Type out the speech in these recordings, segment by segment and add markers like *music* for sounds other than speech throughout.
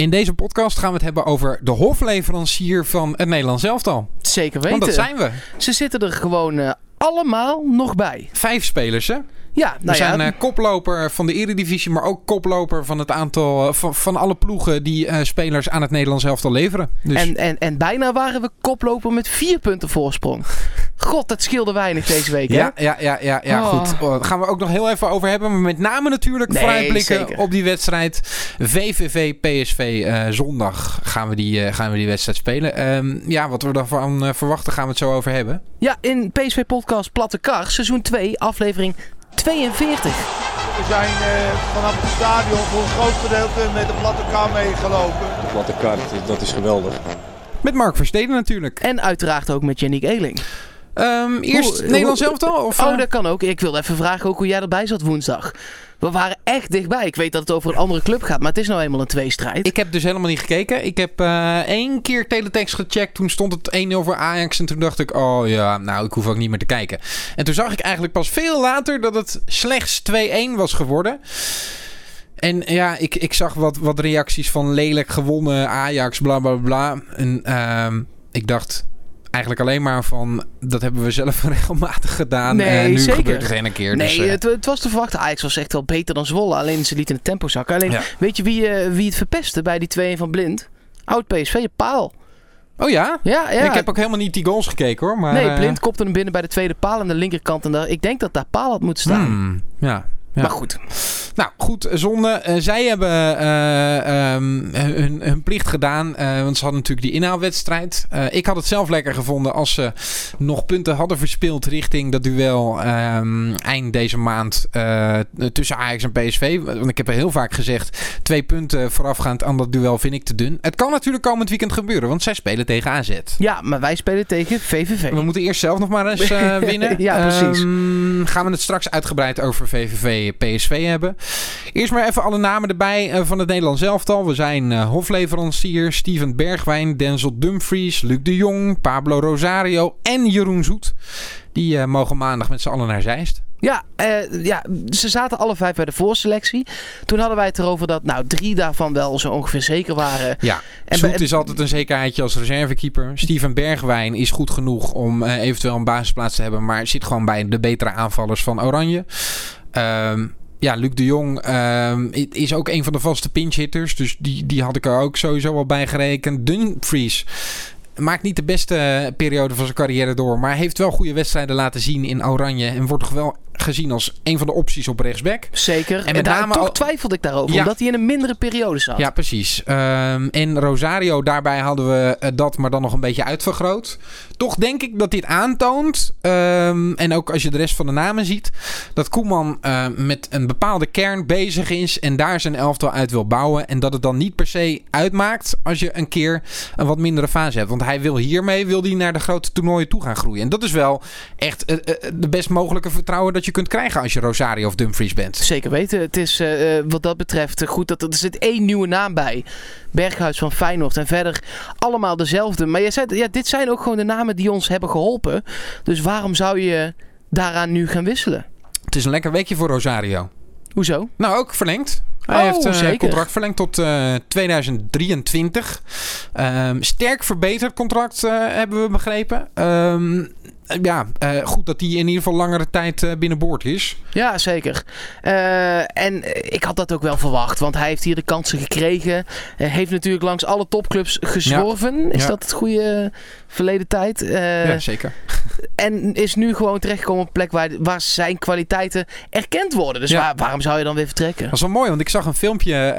In deze podcast gaan we het hebben over de hofleverancier van het Nederlands elftal. Zeker weten. Want dat zijn we. Ze zitten er gewoon uh, allemaal nog bij. Vijf spelers, hè? Ja, nou we zijn ja. uh, koploper van de Eredivisie, maar ook koploper van het aantal uh, van, van alle ploegen die uh, spelers aan het Nederlands elftal leveren. Dus... En, en, en bijna waren we koploper met vier punten voorsprong. *laughs* God, dat scheelde weinig deze week. Hè? Ja, ja, ja, ja, ja oh. goed. Oh, daar gaan we ook nog heel even over hebben. Maar met name natuurlijk nee, vooruitblikken zeker. op die wedstrijd. VVV PSV uh, zondag gaan we, die, uh, gaan we die wedstrijd spelen. Um, ja, wat we daarvan verwachten gaan we het zo over hebben. Ja, in PSV Podcast Platte Kar, seizoen 2, aflevering 42. We zijn uh, vanaf het stadion voor een groot gedeelte met de platte kar meegelopen. De platte kar, dat is geweldig. Met Mark Versteden natuurlijk. En uiteraard ook met Yannick Eeling. Um, eerst hoe, Nederlands elftal? Of, oh, dat kan ook. Ik wilde even vragen ook hoe jij erbij zat woensdag. We waren echt dichtbij. Ik weet dat het over een andere club gaat, maar het is nou eenmaal een tweestrijd. Ik heb dus helemaal niet gekeken. Ik heb uh, één keer teletext gecheckt. Toen stond het 1-0 voor Ajax. En toen dacht ik, oh ja, nou, ik hoef ook niet meer te kijken. En toen zag ik eigenlijk pas veel later dat het slechts 2-1 was geworden. En ja, ik, ik zag wat, wat reacties van lelijk gewonnen Ajax, bla bla bla. En uh, ik dacht, eigenlijk alleen maar van dat hebben we zelf *laughs* regelmatig gedaan. Nee, en nu zeker. gebeurt het geen keer. Nee, dus, uh, het, het, was te verwachten. Ajax was echt wel beter dan Zwolle. Alleen ze lieten het tempo zakken. Alleen, ja. weet je wie, uh, wie het verpestte bij die 2-1 van Blind? Oud PSV, Paal. Oh ja? Ja, ja? Ik heb ook helemaal niet die goals gekeken hoor. Maar, nee, Blind kopte hem binnen bij de tweede paal aan de linkerkant. En daar, ik denk dat daar Paal had moeten staan. Hmm, ja. Ja. Maar goed. Nou, goed, zonde. Uh, zij hebben uh, um, hun, hun, plicht gedaan. Uh, want ze hadden natuurlijk die inhaalwedstrijd. ik had het zelf lekker gevonden als ze nog punten hadden verspeeld richting dat duel um, eind deze maand tussen Ajax en PSV. Want ik heb er heel vaak gezegd, twee punten voorafgaand aan dat duel vind ik te dun. Het kan natuurlijk komend weekend gebeuren, want zij spelen tegen AZ. Ja, maar wij spelen tegen VVV. We moeten eerst zelf nog maar eens *laughs* winnen. ja, precies. Um, gaan we het straks uitgebreid over VVV PSV hebben. Eerst maar even alle namen erbij uh, van het Nederlands elftal. We zijn uh, hofleverancier Steven Bergwijn, Denzel Dumfries, Luc de Jong, Pablo Rosario en Jeroen Zoet. Die uh, mogen maandag met z'n allen naar Zeist. Ja, ja, ze zaten alle vijf bij de voorselectie. Toen hadden wij het erover dat nou drie daarvan wel zo ongeveer zeker waren. Ja, en Zoet is altijd een zekerheidje als reservekeeper. Steven Bergwijn is goed genoeg om eventueel een basisplaats te hebben. Maar zit gewoon bij de betere aanvallers van Oranje. Um, ja, Luc de Jong um, is ook een van de vaste pinch-hitters. Dus die, die had ik er ook sowieso wel bij gerekend. Dumfries maakt niet de beste periode van zijn carrière door. Maar heeft wel goede wedstrijden laten zien in Oranje. En wordt toch wel gezien als een van de opties op rechtsback. Zeker. En, met en name toch twijfelde ik daarover. Ja. Omdat hij in een mindere periode zat. Ja, precies. Um, en Rosario, daarbij hadden we uh, dat maar dan nog een beetje uitvergroot. Toch denk ik dat dit aantoont. Um, en ook als je de rest van de namen ziet. Dat Koeman uh, met een bepaalde kern bezig is. En daar zijn elftal uit wil bouwen. En dat het dan niet per se uitmaakt. Als je een keer een wat mindere fase hebt. Want hij wil hiermee wil hij naar de grote toernooien toe gaan groeien. En dat is wel echt uh, de best mogelijke vertrouwen dat je kunt krijgen als je Rosario of Dumfries bent. Zeker weten. Het is uh, wat dat betreft goed dat er zit één nieuwe naam bij. Berghuis van Feyenoord. En verder allemaal dezelfde. Maar je zei, ja, dit zijn ook gewoon de namen die ons hebben geholpen. Dus waarom zou je daaraan nu gaan wisselen? Het is een lekker weekje voor Rosario. Hoezo? Nou, ook verlengd. Hij oh, heeft een zeker. contract verlengd tot uh, 2023. Um, sterk verbeterd contract uh, hebben we begrepen. Um, ja, uh, goed dat hij in ieder geval langere tijd uh, binnenboord is. Ja, zeker. En ik had dat ook wel verwacht, want hij heeft hier de kansen gekregen. heeft natuurlijk langs alle topclubs gezworven. Ja. Is ja. dat het goede verleden tijd? ja, zeker. *laughs* En is nu gewoon terechtgekomen op een plek waar, waar zijn kwaliteiten erkend worden. Dus waar, waarom zou je dan weer vertrekken? Dat is wel mooi, want ik zag een filmpje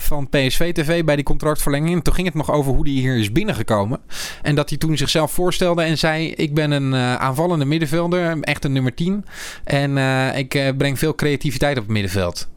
van PSV TV bij die contractverlenging. En toen ging het nog over hoe hij hier is binnengekomen. En dat hij toen zichzelf voorstelde en zei: Ik ben een uh, aanvallende middenvelder, echt een nummer 10. En uh, ik uh, breng veel creativiteit op het middenveld.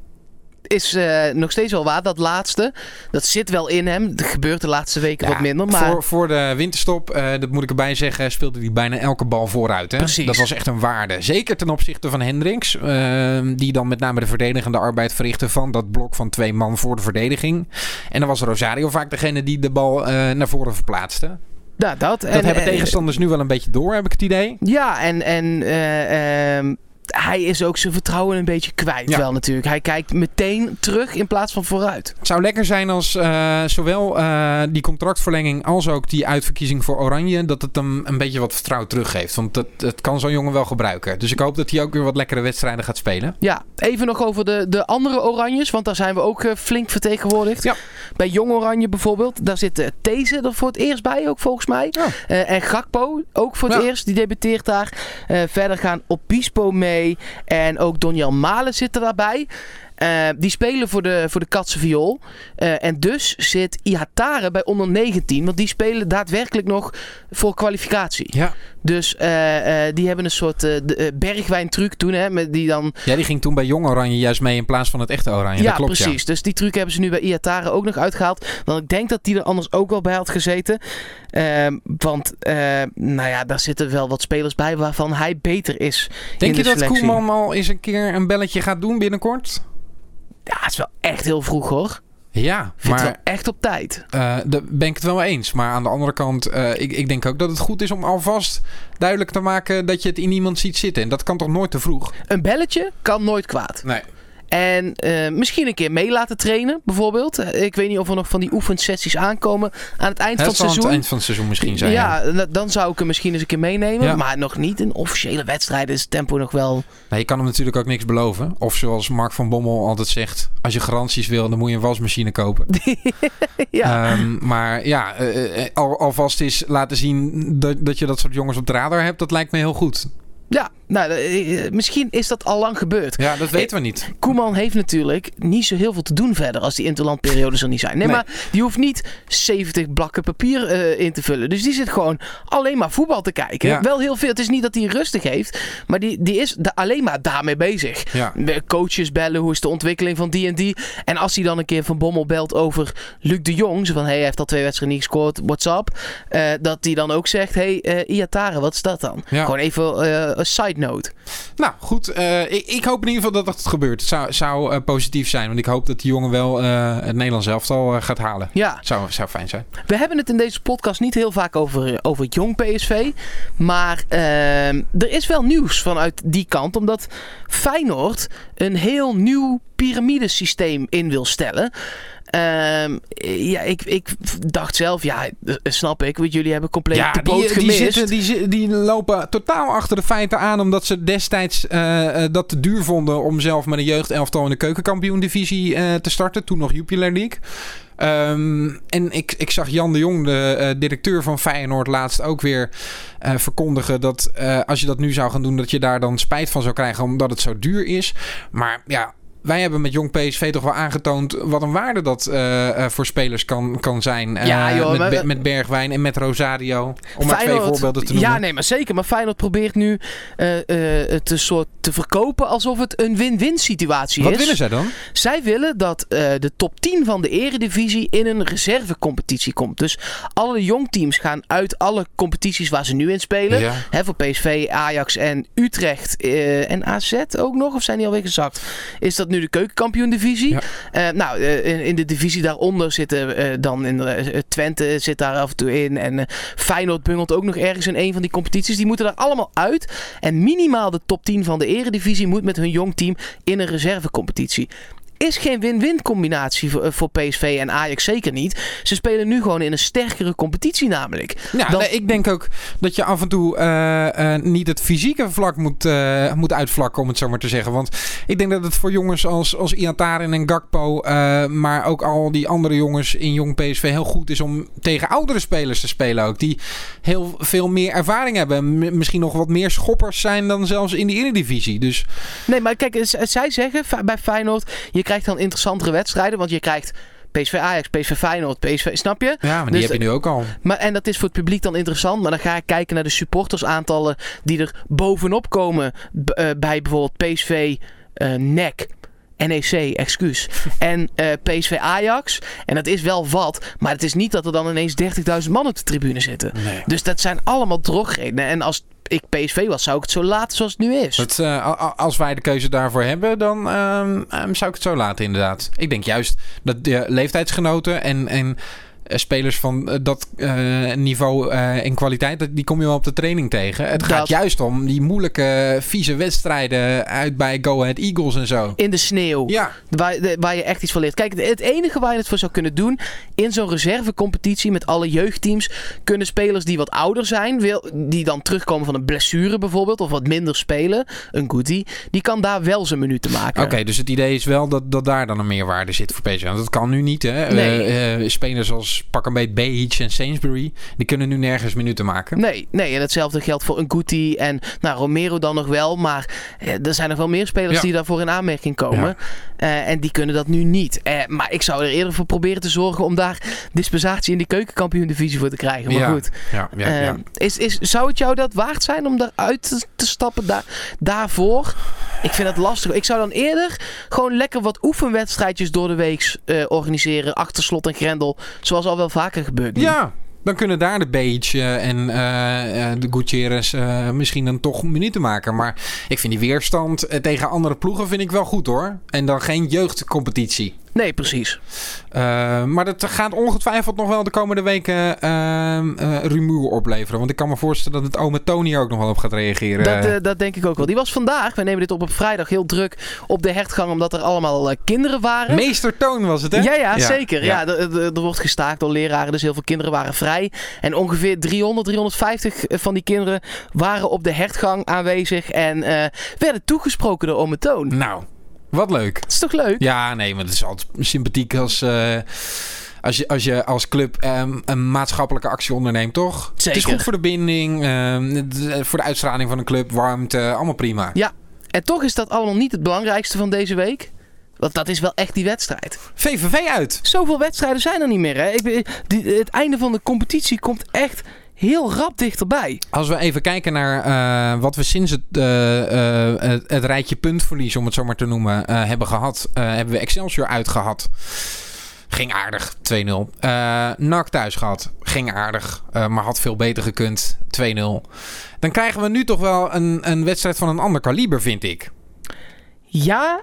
Is nog steeds wel waar, dat laatste. Dat zit wel in hem. Dat gebeurt de laatste weken ja, wat minder. Maar... Voor, voor de winterstop, dat moet ik erbij zeggen, speelde hij bijna elke bal vooruit. Hè? Precies. Dat was echt een waarde. Zeker ten opzichte van Hendricks. Ehm, die dan met name de verdedigende arbeid verrichtte van dat blok van twee man voor de verdediging. En dan was Rosario vaak degene die de bal naar voren verplaatste. Ja, dat. dat en, hebben tegenstanders nu wel een beetje door, heb ik het idee. Ja, en, en uh, uh, hij is ook zijn vertrouwen een beetje kwijt Ja. wel natuurlijk. Hij kijkt meteen terug in plaats van vooruit. Het zou lekker zijn als eh, zowel eh, die contractverlenging als ook die uitverkiezing voor Oranje, dat het hem een beetje wat vertrouwen teruggeeft. Want dat, kan zo'n jongen wel gebruiken. Dus ik hoop dat hij ook weer wat lekkere wedstrijden gaat spelen. Ja, even nog over de, de andere Oranjes, want daar zijn we ook eh, flink vertegenwoordigd. Ja. Bij Jong Oranje bijvoorbeeld, daar zit These er voor het eerst bij ook volgens mij. Ja. En Gakpo ook voor het eerst, die debuteert daar. Verder gaan Obispo mee en ook Donjel Malen zit er daarbij. Eh, die spelen voor de, voor de Katse Viool. Eh, en dus zit Ihatare bij onder 19. Want die spelen daadwerkelijk nog voor kwalificatie. Ja. Dus eh, die hebben een soort bergwijntruc toen. Hè, met die dan Ja, die ging toen bij Jong Oranje juist mee in plaats van het echte Oranje. ja, dat klopt, precies. Dus die truc hebben ze nu bij Iatare ook nog uitgehaald. Want ik denk dat die er anders ook wel bij had gezeten. Ehm, want, nou ja, daar zitten wel wat spelers bij waarvan hij beter is. Denk je de dat. Koeman al eens een keer een belletje gaat doen binnenkort? Ja, het is wel echt heel vroeg hoor. Ja, Ik vind het maar wel echt op tijd. eh, daar ben ik het wel mee eens. Maar aan de andere kant, eh, ik, ik denk ook dat het goed is om alvast duidelijk te maken dat je het in iemand ziet zitten. En dat kan toch nooit te vroeg? Een belletje kan nooit kwaad. Nee. En eh, misschien een keer mee laten trainen, bijvoorbeeld. Eh, Ik weet niet of er nog van die oefensessies aankomen aan het eind van Het het zal aan seizoen. het eind van het seizoen misschien zijn. Ja. ja, da- dan zou ik hem misschien eens een keer meenemen. Ja. Maar nog niet in officiële wedstrijden is het tempo nog wel... Nou, je kan hem natuurlijk ook niks beloven. Of zoals Mark van Bommel altijd zegt: als je garanties wil, dan moet je een wasmachine kopen. *laughs* ja. Ehm, maar ja, eh, al, alvast is laten zien dat, dat je dat soort jongens op de radar hebt, dat lijkt me heel goed. Ja, nou, eh, misschien is dat al lang gebeurd. Ja, dat weten we niet. Koeman heeft natuurlijk niet zo heel veel te doen verder als die interlandperiodes er niet zijn. Nee, Nee. maar die hoeft niet 70 blakken papier eh, in te vullen. Dus die zit gewoon alleen maar voetbal te kijken. Ja. Wel heel veel. Het is niet dat hij rustig heeft, maar die, die is alleen maar daarmee bezig. Ja. De Coaches bellen, hoe is de ontwikkeling van die en die. En als hij dan een keer van Bommel belt over Luc de Jong, zo van hey, hij heeft al twee wedstrijden niet gescoord, what's up? Eh, dat hij dan ook zegt, hey, eh Iatare, wat is dat dan? Ja. Gewoon even eh, een side note. Nou goed, eh, ik, ik hoop in ieder geval dat het gebeurt. Het zou, zou eh, positief zijn, want ik hoop dat die jongen wel eh, het Nederlands elftal gaat halen. Ja, Zou, zou fijn zijn. We hebben het in deze podcast niet heel vaak over, over jong PSV. Maar er is wel nieuws vanuit die kant. Omdat Feyenoord een heel nieuw piramidesysteem in wil stellen. Ehm, ja, ik, ik dacht zelf, ja, snap ik. Want jullie hebben compleet de boot die, die, gemist. zitten, die, die lopen totaal achter de feiten aan. Omdat ze destijds eh, eh, dat te duur vonden om zelf met een jeugdelftal in de keukenkampioen-divisie eh, te starten. Toen nog Jupiler League. Ehm, en ik, ik zag Jan de Jong, de directeur van Feyenoord, laatst ook weer verkondigen dat als je dat nu zou gaan doen, dat je daar dan spijt van zou krijgen omdat het zo duur is. Maar ja. Wij hebben met Jong PSV toch wel aangetoond wat een waarde dat eh, eh, voor spelers kan, kan zijn. Eh, Ja, joh, met, maar- met Bergwijn en met Rosario. Om maar twee voorbeelden te noemen. Ja, nee, maar zeker. Maar Feyenoord probeert nu eh, eh, het een soort te verkopen alsof het een win-win situatie Wat is. willen zij dan? Zij willen dat eh, de top 10 van de eredivisie in een reservecompetitie komt. Dus alle jongteams gaan uit alle competities waar ze nu in spelen. Ja. Hè, voor PSV, Ajax en Utrecht eh, en AZ ook nog? Of zijn die alweer gezakt? Is dat nu de keukenkampioen-divisie? Ja. Eh, nou, eh, in, in de divisie daaronder zitten eh, dan in de, Twente zit daar af en toe in. En Feyenoord bungelt ook nog ergens in een van die competities. Die moeten daar allemaal uit. En minimaal de top 10 van de eredivisie moet met hun jong team in een reservecompetitie. Is geen win-win combinatie voor, eh, voor PSV en Ajax zeker niet. Ze spelen nu gewoon in een sterkere competitie namelijk. Ja, Dan- nee, ik denk ook dat je af en toe eh, eh, niet het fysieke vlak moet, moet uitvlakken, om het zo maar te zeggen. Want ik denk dat het voor jongens als, als Iataren en Gakpo, maar ook al die andere jongens in jong PSV heel goed is om tegen oudere spelers te spelen ook. Die heel veel meer ervaring hebben. M- misschien nog wat meer schoppers zijn dan zelfs in de Eredivisie. Dus Nee, maar kijk, zij zeggen bij Feyenoord... je krijgt dan interessantere wedstrijden. Want je krijgt PSV Ajax, PSV Feyenoord, PSV... Snap je? ja, maar die Dus heb je nu ook al. Maar, en dat is voor het publiek dan interessant. Maar dan ga ik kijken naar de supportersaantallen die er bovenop komen. eh, bij bijvoorbeeld PSV, eh NEC. NEC, excuus. *laughs* En eh, PSV Ajax. En dat is wel wat. Maar het is niet dat er dan ineens 30.000 man op de tribune zitten. Nee. Dus dat zijn allemaal drogredenen. En als ik PSV was, zou ik het zo laten zoals het nu is. Het, eh, als wij de keuze daarvoor hebben, dan ehm, ehm, zou ik het zo laten, inderdaad. Ik denk juist dat de leeftijdsgenoten en, en spelers van eh, dat eh, niveau eh, en kwaliteit, die kom je wel op de training tegen. Het gaat juist om die moeilijke, vieze wedstrijden uit bij Go Ahead Eagles en zo. In de sneeuw. Ja, Waar, de- waar je echt iets van leert. Kijk, het enige waar je het voor zou kunnen doen. In zo'n reservecompetitie met alle jeugdteams. Kunnen spelers die wat ouder zijn. Wil, die dan terugkomen van een blessure bijvoorbeeld. Of wat minder spelen. Een goodie. Die kan daar wel zijn minuten maken. oké. dus het idee is wel dat, dat daar dan een meerwaarde zit voor PSV. Want dat kan nu niet, hè. Nee. Eh, eh, spelers als pak een beet Beach en Sainsbury, die kunnen nu nergens minuten maken. Nee, nee, en hetzelfde geldt voor een Guti en nou, Romero dan nog wel. Maar eh, er zijn nog wel meer spelers Ja. die daarvoor in aanmerking komen. Eh, en die kunnen dat nu niet. Eh, maar ik zou er eerder voor proberen te zorgen om daar dispensatie in die keukenkampioen-divisie voor te krijgen. Maar Ja. goed, Ja, ja, ja. Is, is, zou het jou dat waard zijn om daaruit te, te stappen daar, daarvoor? Ik vind het lastig. Ik zou dan eerder gewoon lekker wat oefenwedstrijdjes door de week eh, organiseren. Achter slot en grendel. Zoals al wel vaker gebeurt. Ja, dan kunnen daar de Beach en eh, eh, de Gutierrez eh, misschien dan toch minuten maken. Maar ik vind die weerstand tegen andere ploegen vind ik wel goed hoor. En dan geen jeugdcompetitie. Nee, precies. Eh, maar dat gaat ongetwijfeld nog wel de komende weken eh, rumoer opleveren. Want ik kan me voorstellen dat het ome Tony ook nog wel op gaat reageren. Dat, eh, dat denk ik ook wel. Die was vandaag, we nemen dit op op vrijdag, heel druk op de hertgang. Omdat er allemaal kinderen waren. Meester Toon was het hè? Ja, ja, zeker. Ja. ja. er- wordt gestaakt door leraren, dus heel veel kinderen waren vrij. En ongeveer 300, 350 van die kinderen waren op de hertgang aanwezig en werden toegesproken door Ome Toon. Nou, wat leuk. Dat is toch leuk? Ja, nee, maar het is altijd sympathiek als, eh, als, je, als je als club ehm, een maatschappelijke actie onderneemt, toch? Het Zeker. is goed voor de binding, ehm, het- eh, voor de uitstraling van een club, warmte, allemaal prima. Ja. En toch is dat allemaal niet het belangrijkste van deze week. Want dat is wel echt die wedstrijd. VVV uit. Zoveel wedstrijden zijn er niet meer. Hè? Ik, die, het einde van de competitie komt echt heel rap dichterbij. Als we even kijken naar eh, wat we sinds het, eh, eh, het, het rijtje puntverlies, om het zo maar te noemen, hebben gehad, eh, hebben we Excelsior uitgehad. Ging aardig, 2-0. Eh NAC thuis gehad. Ging aardig, maar had veel beter gekund, 2-0. Dan krijgen we nu toch wel een, een wedstrijd van een ander kaliber, vind ik. Ja,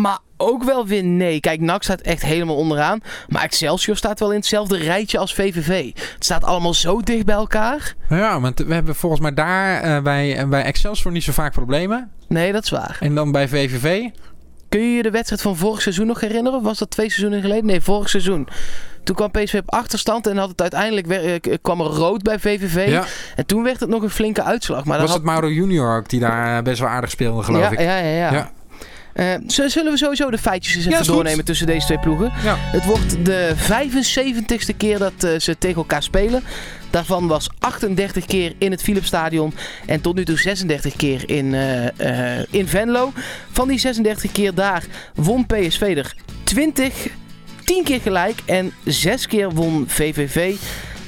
maar ook wel weer nee. Kijk, NAC staat echt helemaal onderaan. Maar Excelsior staat wel in hetzelfde rijtje als VVV. Het staat allemaal zo dicht bij elkaar. Ja, want we hebben volgens mij daar eh, bij, bij Excelsior niet zo vaak problemen. Nee, dat is waar. En dan bij VVV. Kun je je de wedstrijd van vorig seizoen nog herinneren? Of was dat twee seizoenen geleden? Nee, vorig seizoen. Toen kwam PSV op achterstand en had het uiteindelijk weer, eh, kwam er rood bij VVV. Ja. En toen werd het nog een flinke uitslag. Maar Was het Mauro Junior ook die daar best wel aardig speelde, geloof ja, ik? Ja, ja, ja. Ja. Eh, zullen we sowieso de feitjes eens Ja, even goed. doornemen tussen deze twee ploegen? Ja. Het wordt de 75ste keer dat eh, ze tegen elkaar spelen. Daarvan was 38 keer in het Philipsstadion en tot nu toe 36 keer in, eh, in Venlo. Van die 36 keer daar won PSV er 20, 10 keer gelijk en 6 keer won VVV.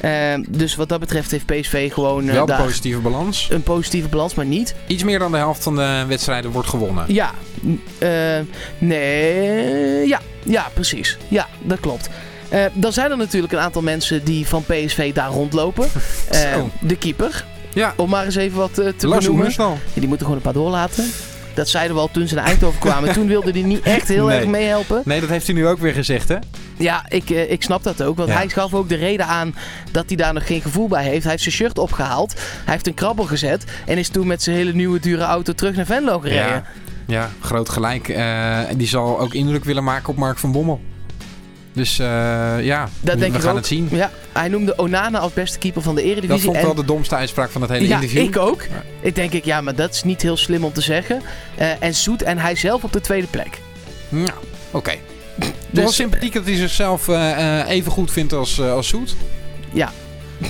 Eh, dus wat dat betreft heeft PSV gewoon eh, Wel daar positieve balans. een positieve balans, maar niet Iets meer dan de helft van de wedstrijden wordt gewonnen. ja, eh, nee, ja, ja, precies. Ja, dat klopt. Eh, dan zijn er natuurlijk een aantal mensen die van PSV daar rondlopen. *laughs* Zo. de keeper, Ja, om maar eens even wat te Lars benoemen. Ja, die moeten gewoon een paar doorlaten. Dat zeiden we al toen ze naar Eindhoven kwamen. *laughs* toen wilde hij niet echt heel Nee. erg meehelpen. Nee, dat heeft hij nu ook weer gezegd, hè? Ja, ik, eh, ik snap dat ook. Want Ja. hij gaf ook de reden aan dat hij daar nog geen gevoel bij heeft. Hij heeft zijn shirt opgehaald. Hij heeft een krabbel gezet. En is toen met zijn hele nieuwe dure auto terug naar Venlo gereden. Ja, ja groot gelijk. Eh, die zal ook indruk willen maken op Mark van Bommel. Dus eh, ja, Dat we denk ik gaan ook. het zien. Ja, hij noemde Onana als beste keeper van de Eredivisie. Dat vond ik en- wel de domste uitspraak van het hele ja, interview. ik ook. Ja. Ik denk ik, ja, maar dat is niet heel slim om te zeggen. En Soet en hij zelf op de tweede plek. Nou, oké. *laughs* Dus wel sympathiek dat hij zichzelf eh, eh, even goed vindt als, eh, als Soet. Ja.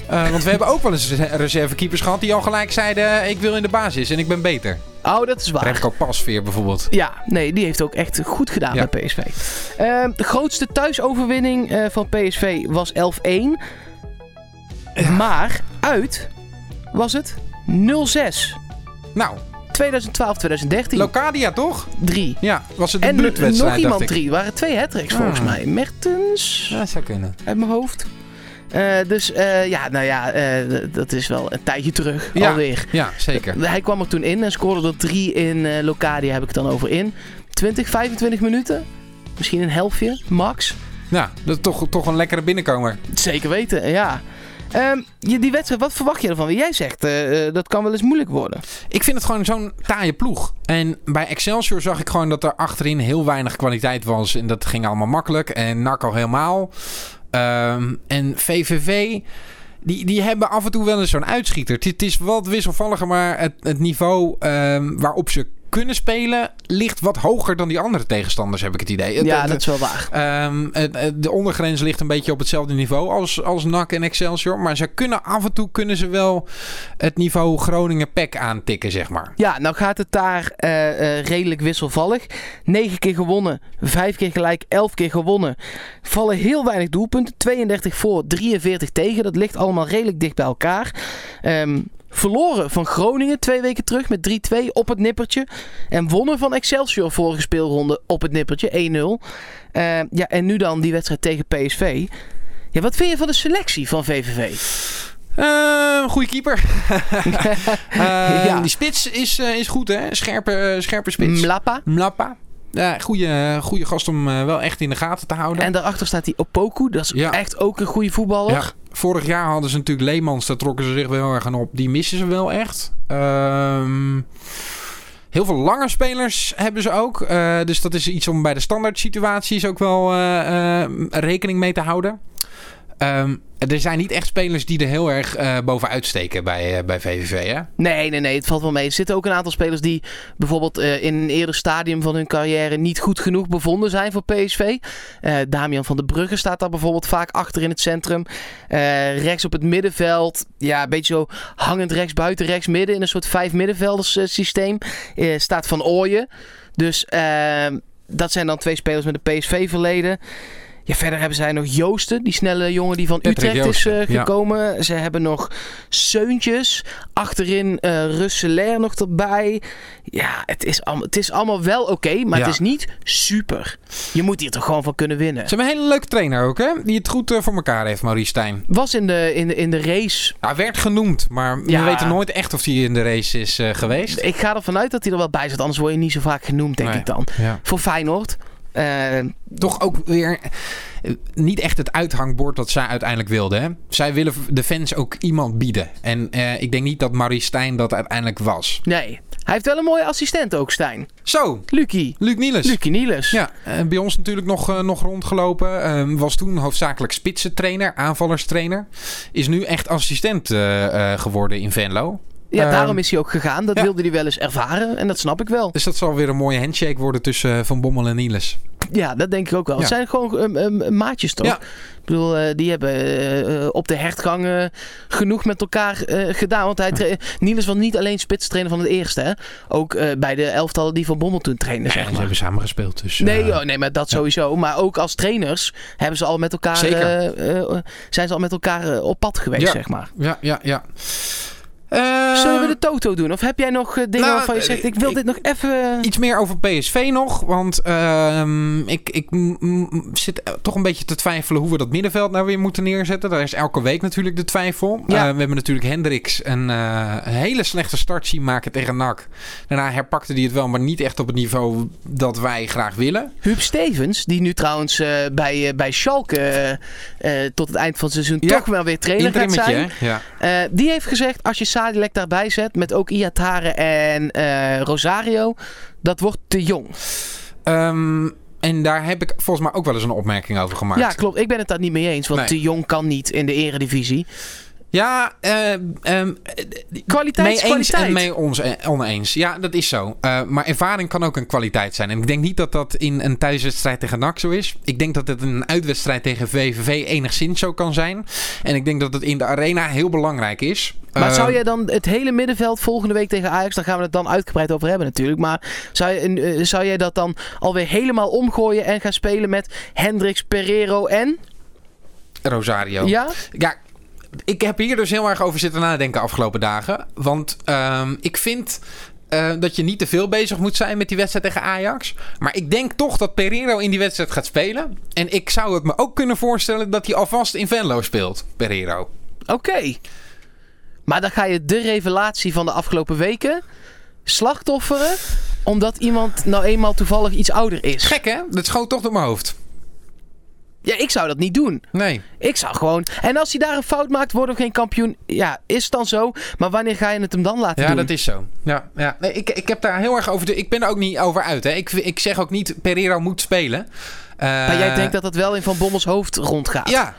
Want we *laughs* hebben ook wel eens re- reservekeepers gehad die al gelijk zeiden... ik wil in de basis en ik ben beter. Oh, dat is waar. Remco Pasveer bijvoorbeeld. Ja, nee, die heeft ook echt goed gedaan Ja. bij PSV. Ehm, de grootste thuisoverwinning van PSV was 11-1. Maar uit was het 0-6. Nou, 2012-2013. Locadia toch? 3. Ja, was het de En bloedwedstrijd, nog iemand ik. 3. waren twee hat-tricks volgens Ah. mij. Mertens Ja, dat zou kunnen. uit mijn hoofd. Eh, dus eh, ja, nou ja, eh, dat is wel een tijdje terug Ja. alweer. Ja, zeker. Hij kwam er toen in en scoorde er drie in eh, Locadia, heb ik het dan over in. 20, 25 minuten. Misschien een helftje, max. Ja, dat is toch, toch een lekkere binnenkomer. Zeker weten, ja. Je- die wedstrijd, wat verwacht je ervan? Jij zegt, eh, eh, dat kan wel eens moeilijk worden. Ik vind het gewoon zo'n taaie ploeg. En bij Excelsior zag ik gewoon dat er achterin heel weinig kwaliteit was. En dat ging allemaal makkelijk. En al helemaal. Ehm, en VVV... Die, die hebben af en toe wel eens zo'n uitschieter. Het, het is wat wisselvalliger, maar het, het niveau ehm, waarop ze kunnen spelen... ligt wat hoger dan die andere tegenstanders, heb ik het idee. Ja, dat is wel waar. Ehm, de ondergrens ligt een beetje op hetzelfde niveau als, als NAC en Excelsior. Maar ze kunnen af en toe kunnen ze wel het niveau Groningen-PEC aantikken, zeg maar. Ja, nou gaat het daar eh, eh, redelijk wisselvallig. 9 keer gewonnen, 5 keer gelijk, 11 keer gewonnen. Vallen heel weinig doelpunten. 32 voor, 43 tegen. Dat ligt allemaal redelijk dicht bij elkaar. Ehm, verloren van Groningen twee weken terug met 3-2 op het nippertje. En wonnen van Excelsior vorige speelronde op het nippertje 1-0. Eh, ja, en nu dan die wedstrijd tegen PSV. Ja, wat vind je van de selectie van VVV? Uh, goede keeper. *laughs* Eh, Ja. Die spits is, eh, is goed, hè? Scherpe, eh, scherpe spits. Mlappa. Mlappa. Ja, goede, goede gast om eh, wel echt in de gaten te houden. En daarachter staat die Opoku. Dat is Ja. echt ook een goede voetballer. Ja, vorig jaar hadden ze natuurlijk Leemans, daar trokken ze zich wel erg aan op. Die missen ze wel echt. Ehm, heel veel lange spelers hebben ze ook. Eh, dus dat is iets om bij de standaard situaties ook wel eh, eh, rekening mee te houden. Ehm, er zijn niet echt spelers die er heel erg eh, bovenuit steken bij, eh, bij VVV, hè? Nee, nee, nee, het valt wel mee. Er zitten ook een aantal spelers die bijvoorbeeld eh, in een eerder stadium van hun carrière niet goed genoeg bevonden zijn voor PSV. Damian van der Brugge staat daar bijvoorbeeld vaak achter in het centrum. Rechts op het middenveld, ja, een beetje zo hangend rechts, buiten rechts, midden in een soort vijf middenvelders systeem staat Van Ooyen. Dus eh, dat zijn dan twee spelers met een PSV-verleden. Ja, verder hebben zij nog Joosten, die snelle jongen die van Patrick Utrecht is eh, ja. gekomen. Ze hebben nog Seuntjes. Achterin Russelair nog erbij. Ja, het is, allemaal, het is allemaal wel oké, maar Ja. het is niet super. Je moet hier toch gewoon van kunnen winnen. Ze hebben een hele leuke trainer ook, hè? Die het goed eh, voor elkaar heeft, Maurice Stijn. Was in de, in de, in de race. Hij werd genoemd, maar Ja. we weten nooit echt of hij in de race is geweest. Ik ga ervan uit dat hij er wel bij zit, anders word je niet zo vaak genoemd, denk Nee. ik dan. Voor Feyenoord. Eh, Toch ook weer eh, niet echt het uithangbord dat zij uiteindelijk wilden. Hè? Zij willen de fans ook iemand bieden. En eh, ik denk niet dat Maurice Stijn dat uiteindelijk was. nee, hij heeft wel een mooie assistent ook, Stijn. Zo, Lucie. Luc Niels. Lucie Niels. Ja, bij ons natuurlijk nog, nog rondgelopen. Ehm, was toen hoofdzakelijk spitsentrainer, aanvallerstrainer. Is nu echt assistent geworden in Venlo. Ja, Ehm, daarom is hij ook gegaan. Dat ja. wilde hij wel eens ervaren. En dat snap ik wel. Dus dat zal weer een mooie handshake worden tussen eh, Van Bommel en Niels. Ja, dat denk ik ook wel. Het Ja. zijn gewoon ehm, ehm, maatjes toch? Ja. Ik bedoel, eh, die hebben eh, op de hertgang genoeg met elkaar gedaan. Want hij *laughs* Niels was niet alleen spitstrainer van het eerste. Hè? Ook bij de elftallen die Van Bommel toen trainen, zeg ze hebben samen gespeeld. Dus, Nee, nee, maar dat ja. sowieso. Maar ook als trainers hebben ze al met elkaar, zijn ze al met elkaar op pad geweest, Ja. zeg maar. Ja, ja, ja. Eh, Zullen we de Toto doen? Of heb jij nog eh, dingen nou, waarvan je zegt, ik wil ik- dit nog even... Iets meer over PSV nog. Want ehm, ik, ik zit toch een beetje te twijfelen hoe we dat middenveld nou weer moeten neerzetten. Daar is elke week natuurlijk de twijfel. Ja. Eh, we hebben natuurlijk Hendricks een, eh, een hele slechte start zien maken tegen NAC. Daarna herpakte hij het wel, maar niet echt op het niveau dat wij graag willen. Huub Stevens, die nu trouwens eh, bij, eh, bij Schalke eh, eh, tot het eind van het seizoen Ja, toch wel weer trainer gaat zijn. hè? Ja. Eh, die heeft gezegd, als je Sadilek daarbij zet met ook Iatare en eh, Rosario, dat wordt te jong. Ehm, en daar heb ik volgens mij ook wel eens een opmerking over gemaakt. Ja, klopt. Ik ben het daar niet mee eens, want Nee. te jong kan niet in de eredivisie. Ja, eh, ehm, Kwaliteit is mee eens kwaliteit. en mee ons, eh, oneens. Ja, dat is zo. Maar ervaring kan ook een kwaliteit zijn. En ik denk niet dat dat in een thuiswedstrijd tegen NAC zo is. Ik denk dat het in een uitwedstrijd tegen VVV enigszins zo kan zijn. En ik denk dat het in de arena heel belangrijk is. Maar zou jij dan het hele middenveld volgende week tegen Ajax, daar gaan we het dan uitgebreid over hebben natuurlijk. Maar zou, je, eh, zou jij dat dan alweer helemaal omgooien en gaan spelen met Hendricks, Pereiro en? Rosario. Ja? Ja, ik heb hier dus heel erg over zitten nadenken afgelopen dagen. Want ehm, ik vind eh, dat je niet te veel bezig moet zijn met die wedstrijd tegen Ajax. Maar ik denk toch dat Pereiro in die wedstrijd gaat spelen. En ik zou het me ook kunnen voorstellen dat hij alvast in Venlo speelt, Pereiro. Oké. Maar dan ga je de revelatie van de afgelopen weken slachtofferen. Omdat iemand nou eenmaal toevallig iets ouder is. Gek hè? Dat schoot toch door mijn hoofd. Ja, ik zou dat niet doen. Nee. Ik zou gewoon... En als hij daar een fout maakt, worden we geen kampioen. Ja, is het dan zo? Maar wanneer ga je het hem dan laten Ja, doen? dat is zo. Ja, ja. Nee, ik, ik heb daar heel erg over... De, ik ben er ook niet over uit. Hè. Ik, ik zeg ook niet Pereiro moet spelen. Maar jij Eh, denkt dat dat wel in Van Bommels hoofd rondgaat? Ja,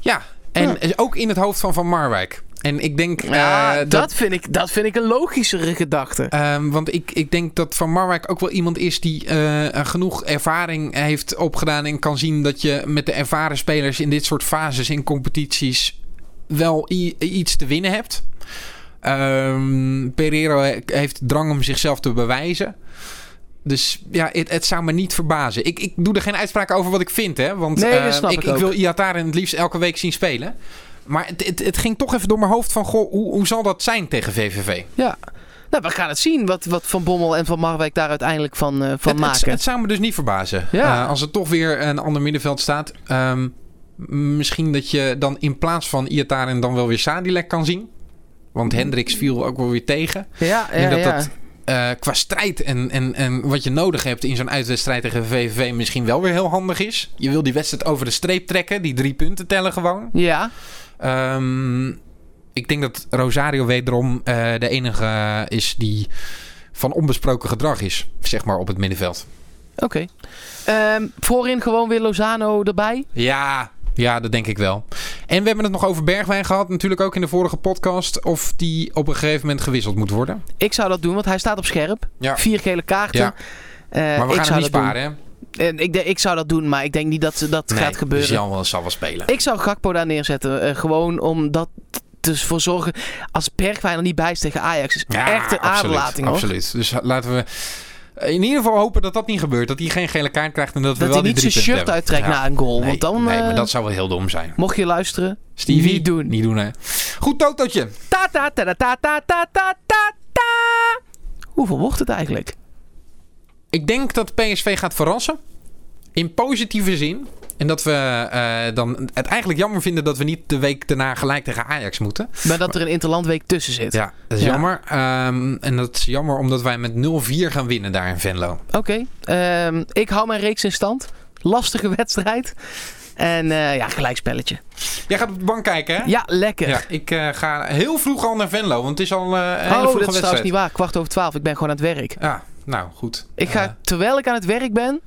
ja. En ook in het hoofd van Van Marwijk. En ik denk Ja, eh, dat, dat... vind ik, dat vind ik een logischere gedachte. Ehm, want ik, ik denk dat Van Marwijk ook wel iemand is die eh, genoeg ervaring heeft opgedaan. En kan zien dat je met de ervaren spelers in dit soort fases in competities wel iets te winnen hebt. Pereiro he- heeft drang om zichzelf te bewijzen. Dus ja, het, het zou me niet verbazen. Ik, ik doe er geen uitspraak over wat ik vind, hè? Want Nee, eh, ik, ik wil Iataren het liefst elke week zien spelen. Maar het, het, het ging toch even door mijn hoofd van... Goh, hoe, hoe zal dat zijn tegen VVV? Ja. Nou, we gaan het zien wat, wat Van Bommel en Van Marwijk daar uiteindelijk van, eh, van het, maken. het zou me dus niet verbazen. Ja. Eh, als er toch weer een ander middenveld staat. ehm, misschien dat je dan in plaats van Iataren dan wel weer Sadilek kan zien. Want Hendricks viel ook wel weer tegen. ja, ja, dat ja. dat eh, qua strijd en, en, en wat je nodig hebt in zo'n uitwedstrijd tegen VVV misschien wel weer heel handig is. Je wil die wedstrijd over de streep trekken. Die drie punten tellen gewoon. Ja, Ehm, ik denk dat Rosario wederom eh, de enige is die van onbesproken gedrag is. Zeg maar op het middenveld. oké. Ehm, voorin gewoon weer Lozano erbij. Ja, ja, dat denk ik wel. En we hebben het nog over Bergwijn gehad, natuurlijk ook in de vorige podcast. Of die op een gegeven moment gewisseld moet worden. Ik zou dat doen, want hij staat op scherp. Ja. Vier gele kaarten. Ja. Eh, Maar we ik gaan hem niet doen. sparen, hè? En ik, ik zou dat doen, maar ik denk niet dat dat Nee, gaat gebeuren. Dus Jan wel- zal wel spelen. Ik zou Gakpo daar neerzetten. eh, gewoon om dat dus voor zorgen. Als Bergwijn er niet bij is tegen Ajax. Is Ja, echt een absoluut, aderlating hoor. Absoluut. Dus laten we in ieder geval hopen dat dat niet gebeurt. Dat hij geen gele kaart krijgt en dat, we wel hij niet zijn shirt hebben. uittrekt na een goal. Nee, want dan, nee, eh, maar dat zou wel heel dom zijn. mocht je luisteren. Stevie, niet doen. Niet doen, hè. Goed, Totootje. Ta ta ta ta ta ta ta ta ta ta. Hoeveel wordt het eigenlijk? Ik denk dat PSV gaat verrassen. In positieve zin. En dat we eh, dan het eigenlijk jammer vinden dat we niet de week daarna gelijk tegen Ajax moeten. Maar dat er een interlandweek tussen zit. Ja, dat is Ja. jammer. Ehm, en dat is jammer omdat wij met 0-4 gaan winnen daar in Venlo. Oké. ehm, ik hou mijn reeks in stand. Lastige wedstrijd. En eh, ja, gelijkspelletje. Jij gaat op de bank kijken, hè? Ja, lekker. Ja, ik eh, ga heel vroeg al naar Venlo, want het is al eh, een hele oh, dat is trouwens niet waar. Kwart over twaalf. Ik ben gewoon aan het werk. Ja, nou goed. Ik ga, Eh, terwijl ik aan het werk ben,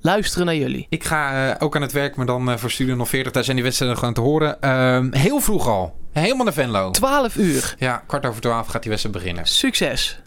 luisteren naar jullie. ik ga eh, ook aan het werk, maar dan eh, voor Studio 040. Daar zijn die wedstrijden gewoon te horen. Ehm, heel vroeg al. Helemaal naar Venlo. 12 uur. Ja, kwart over twaalf gaat die wedstrijd beginnen. Succes.